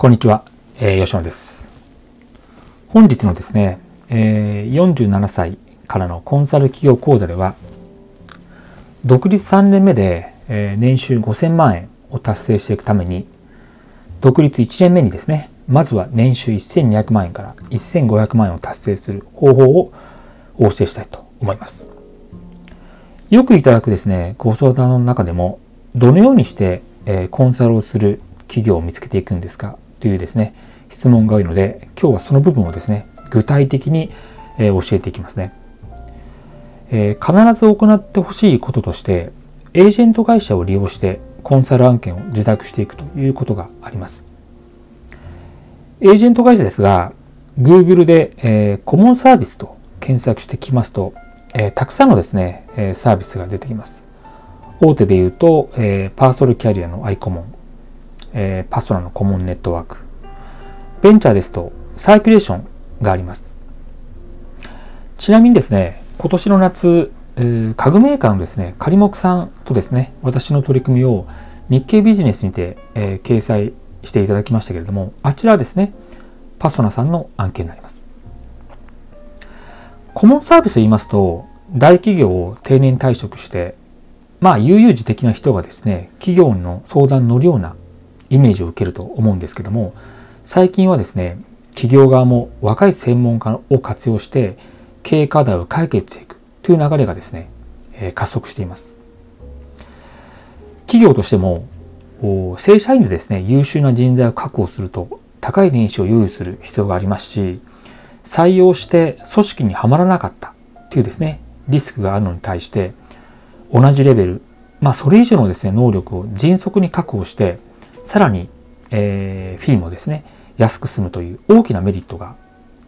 こんにちは、えー、吉野です。本日のですね、えー、47歳からのコンサル企業講座では、独立3年目で、えー、年収5000万円を達成していくために、独立1年目にですね、まずは年収1200万円から1500万円を達成する方法をお教えしたいと思います。よくいただくですね、ご相談の中でも、どのようにして、えー、コンサルをする企業を見つけていくんですか？というですね、質問が多いので、今日はその部分をですね、具体的に、え教えていきますね。えー、必ず行ってほしいこととして、エージェント会社を利用してコンサル案件を自宅していくということがあります。エージェント会社ですが、Google で、えー、コモンサービスと検索してきますと、えー、たくさんのですね、えサービスが出てきます。大手で言うと、えパーソルキャリアのアイコモン、えー、パストラのコモンネットワーク。ベンチャーですと、サーキュレーションがあります。ちなみにですね、今年の夏、えー、家具メーカーのですね、仮木さんとですね、私の取り組みを日経ビジネスにて、えー、掲載していただきましたけれども、あちらはですね、パソナさんの案件になります。コモンサービスと言いますと、大企業を定年退職して、まあ、悠々自適な人がですね、企業の相談に乗るようなイメージを受けると思うんですけども最近はですね企業側も若い専門家を活用して経営課題を解決していくという流れがですね、え加速しています。企業としても正社員でですね優秀な人材を確保すると高い年収を用意する必要がありますし採用して組織にはまらなかったというですねリスクがあるのに対して同じレベルまあそれ以上のですね能力を迅速に確保してさらに、えー、フィーもですね、安く済むという大きなメリットが、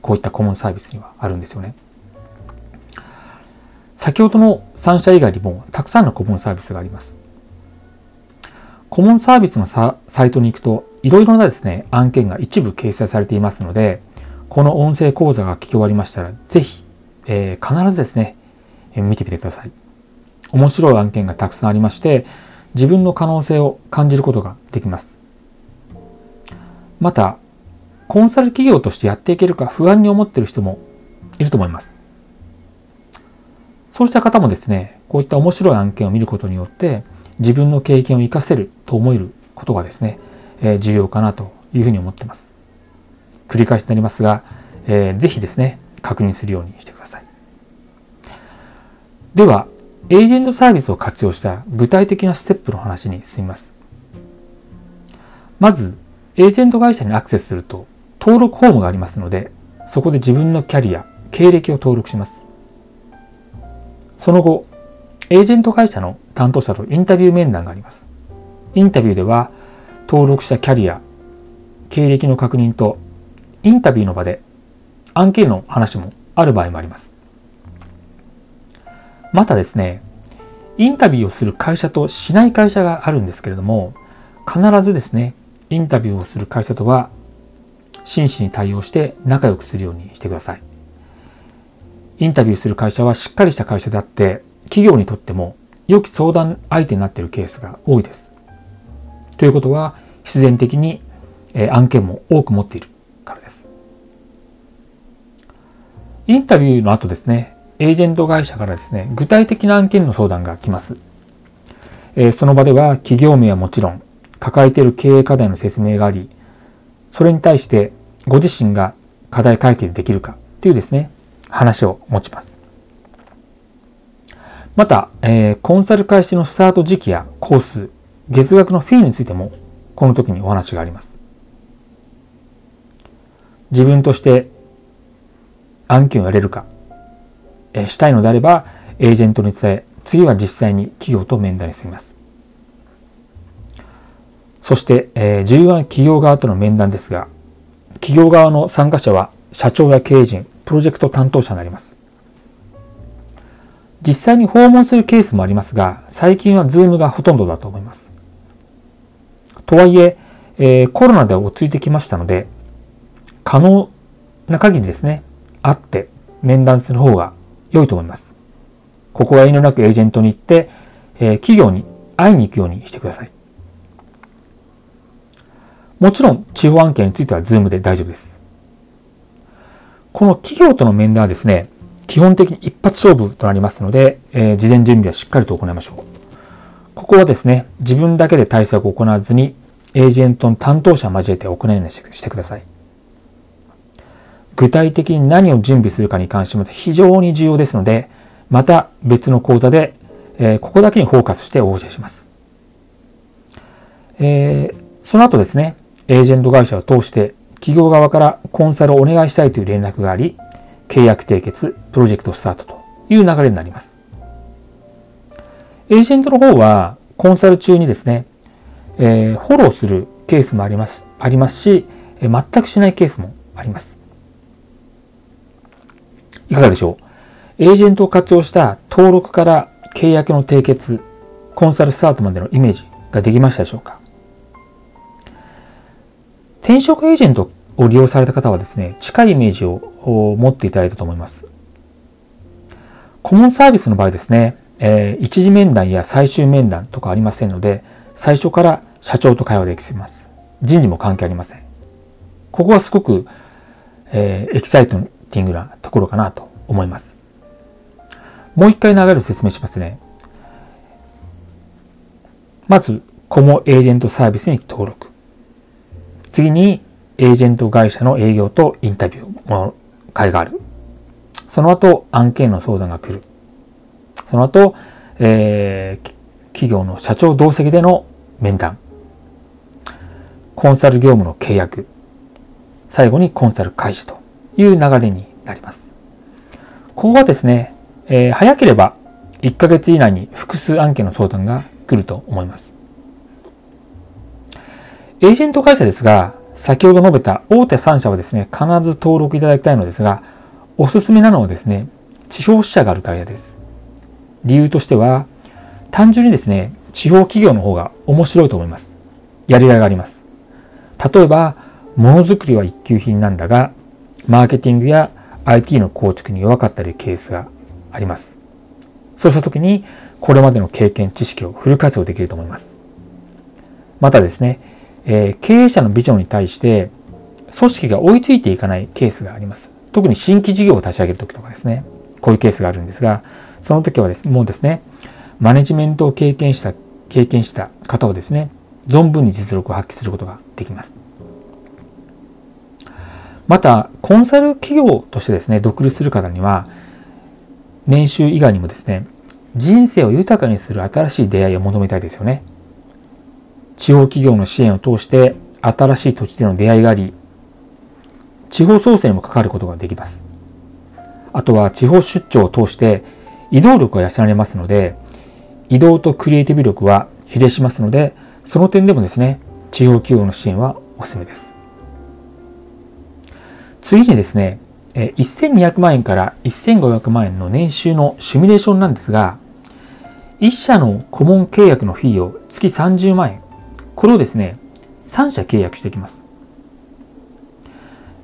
こういったコモンサービスにはあるんですよね。先ほどの3社以外にもたくさんのコモンサービスがあります。コモンサービスのサイトに行くと、いろいろなですね、案件が一部掲載されていますので、この音声講座が聞き終わりましたら、ぜひ、えー、必ずですねえ、見てみてください。面白い案件がたくさんありまして、自分の可能性を感じることができます。また、コンサル企業としてやっていけるか不安に思っている人もいると思います。そうした方もですね、こういった面白い案件を見ることによって自分の経験を活かせると思えることがですね、えー、重要かなというふうに思っています。繰り返しになりますが、えー、ぜひですね、確認するようにしてください。では、エージェントサービスを活用した具体的なステップの話に進みます。まず、エージェント会社にアクセスすると登録フォームがありますので、そこで自分のキャリア、経歴を登録します。その後、エージェント会社の担当者とインタビュー面談があります。インタビューでは、登録したキャリア、経歴の確認と、インタビューの場で案件の話もある場合もあります。またですね、インタビューをする会社としない会社があるんですけれども、必ずですね、インタビューをする会社とは真摯に対応して仲良くするようにしてください。インタビューする会社はしっかりした会社であって、企業にとっても良き相談相手になっているケースが多いです。ということは、必然的に案件も多く持っているからです。インタビューの後ですね、エージェント会社からですね、具体的な案件の相談が来ます。えー、その場では企業名はもちろん、抱えている経営課題の説明があり、それに対してご自身が課題解決できるかというですね、話を持ちます。また、えー、コンサル開始のスタート時期やコース、月額のフィーについても、この時にお話があります。自分として案件をやれるか、えしたいのであれば、エージェントに伝え、次は実際に企業と面談に進みます。そして、え、重要な企業側との面談ですが、企業側の参加者は社長や経営陣、プロジェクト担当者になります。実際に訪問するケースもありますが、最近は Zoom がほとんどだと思います。とはいええー、コロナで落ち着いてきましたので、可能な限りですね、会って面談する方が良いと思います。ここは遠慮なくエージェントに言って、えー、企業に会いに行くようにしてください。もちろん地方案件については Zoom で大丈夫です。この企業との面談はですね、基本的に一発勝負となりますので、えー、事前準備はしっかりと行いましょう。ここはですね、自分だけで対策を行わずに、エージェントの担当者を交えて行うようにしてください。具体的に何を準備するかに関しても非常に重要ですので、また別の講座で、えー、ここだけにフォーカスしてお教えします。えー、その後ですね、エージェント会社を通して企業側からコンサルをお願いしたいという連絡があり、契約締結、プロジェクトスタートという流れになります。エージェントの方はコンサル中にですね、えー、フォローするケースもありますありますし、え、全くしないケースもあります。いかがでしょうエージェントを活用した登録から契約の締結、コンサルスタートまでのイメージができましたでしょうか転職エージェントを利用された方はですね、近いイメージを持っていただいたと思います。コモンサービスの場合ですね、えー、一次面談や最終面談とかありませんので、最初から社長と会話できます。人事も関係ありません。ここはすごく、えー、エキサイトティングなところかなと思います。もう一回流れを説明しますね。まず、コモエージェントサービスに登録。次に、エージェント会社の営業とインタビューの会がある。その後、案件の相談が来る。その後、えー、企業の社長同席での面談。コンサル業務の契約。最後にコンサル開始という流れになります。ここはですね、えー、早ければ1ヶ月以内に複数案件の相談が来ると思います。エージェント会社ですが、先ほど述べた大手3社はですね、必ず登録いただきたいのですが、おすすめなのはですね、地方支社がある会社です。理由としては、単純にですね、地方企業の方が面白いと思います。やりがいがあります。例えば、ものづくりは一級品なんだが、マーケティングや IT の構築に弱かったりケースがあります。そうした時に、これまでの経験、知識をフル活用できると思います。またですね、えー、経営者のビジョンに対して組織が追いついていかないケースがあります。特に新規事業を立ち上げるときとかですね、こういうケースがあるんですが、その時はですね、もうですね、マネジメントを経験した、経験した方をですね、存分に実力を発揮することができます。また、コンサル企業としてですね、独立する方には、年収以外にもですね、人生を豊かにする新しい出会いを求めたいですよね。地方企業の支援を通して新しい土地での出会いがあり、地方創生にも関わることができます。あとは地方出張を通して移動力が養われますので、移動とクリエイティブ力は比例しますので、その点でもですね、地方企業の支援はおすすめです。次にですね、1200万円から1500万円の年収のシミュレーションなんですが、1社の顧問契約のフィーを月30万円、これをですね、3社契約していきます。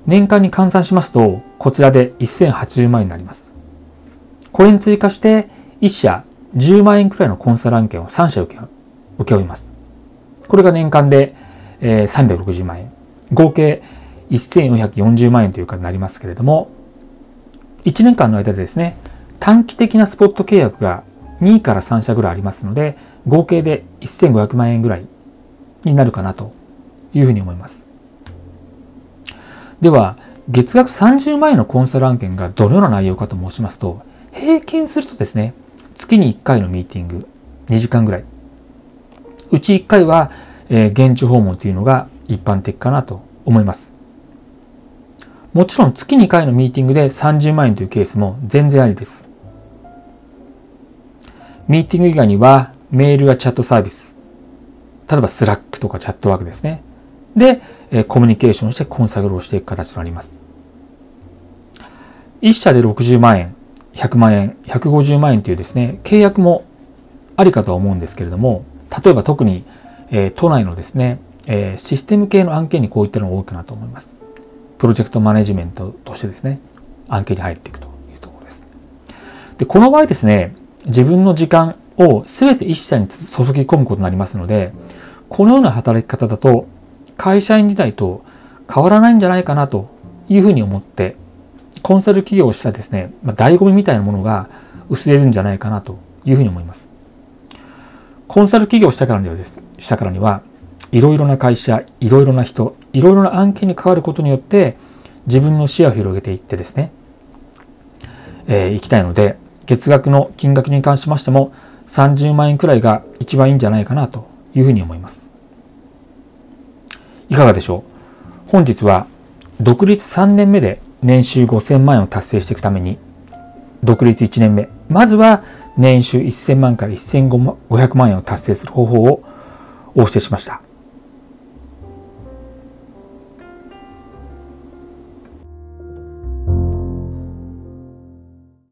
年間に換算しますと、こちらで1080万円になります。これに追加して、1社10万円くらいのコンサル案件を3社受け請け負います。これが年間で、えー、360万円。合計1440万円というかになりますけれども、1年間の間でですね、短期的なスポット契約が2から3社ぐらいありますので、合計で1500万円ぐらいになるかなというふうに思います。では、月額30万円のコンサル案件がどのような内容かと申しますと、平均するとですね、月に1回のミーティング、2時間ぐらい。うち1回は、えー、現地訪問というのが一般的かなと思います。もちろん月2回のミーティングで30万円というケースも全然ありです。ミーティング以外にはメールやチャットサービス、例えば Slack とか Chatwork ですね。で、コミュニケーションしてコンサルをしていく形となります。1社で60万円、100万円、150万円というですね、契約もありかとは思うんですけれども、例えば特に、え都内のですね、えシステム系の案件にこういったのが多いかなと思います。プロジェクトマネジメントとしてですね、案件に入っていくというところです。で、この場合ですね、自分の時間を全て一社に注ぎ込むことになりますので、このような働き方だと会社員時代と変わらないんじゃないかなというふうに思って、コンサル企業をしたですね、まあ、醍醐味みたいなものが薄れるんじゃないかなというふうに思います。コンサル企業をしたからにはです、したからには、いろいろな会社、いろいろな人、いろいろな案件に関わることによって、自分の視野を広げていってですね、えー、いきたいので、月額の金額に関しましても、30万円くらいが一番いいんじゃないかなというふうに思います。いかがでしょう？本日は独立3年目で年収5000万円を達成していくために、独立1年目、まずは年収1000万から1500万円を達成する方法をお教えしました。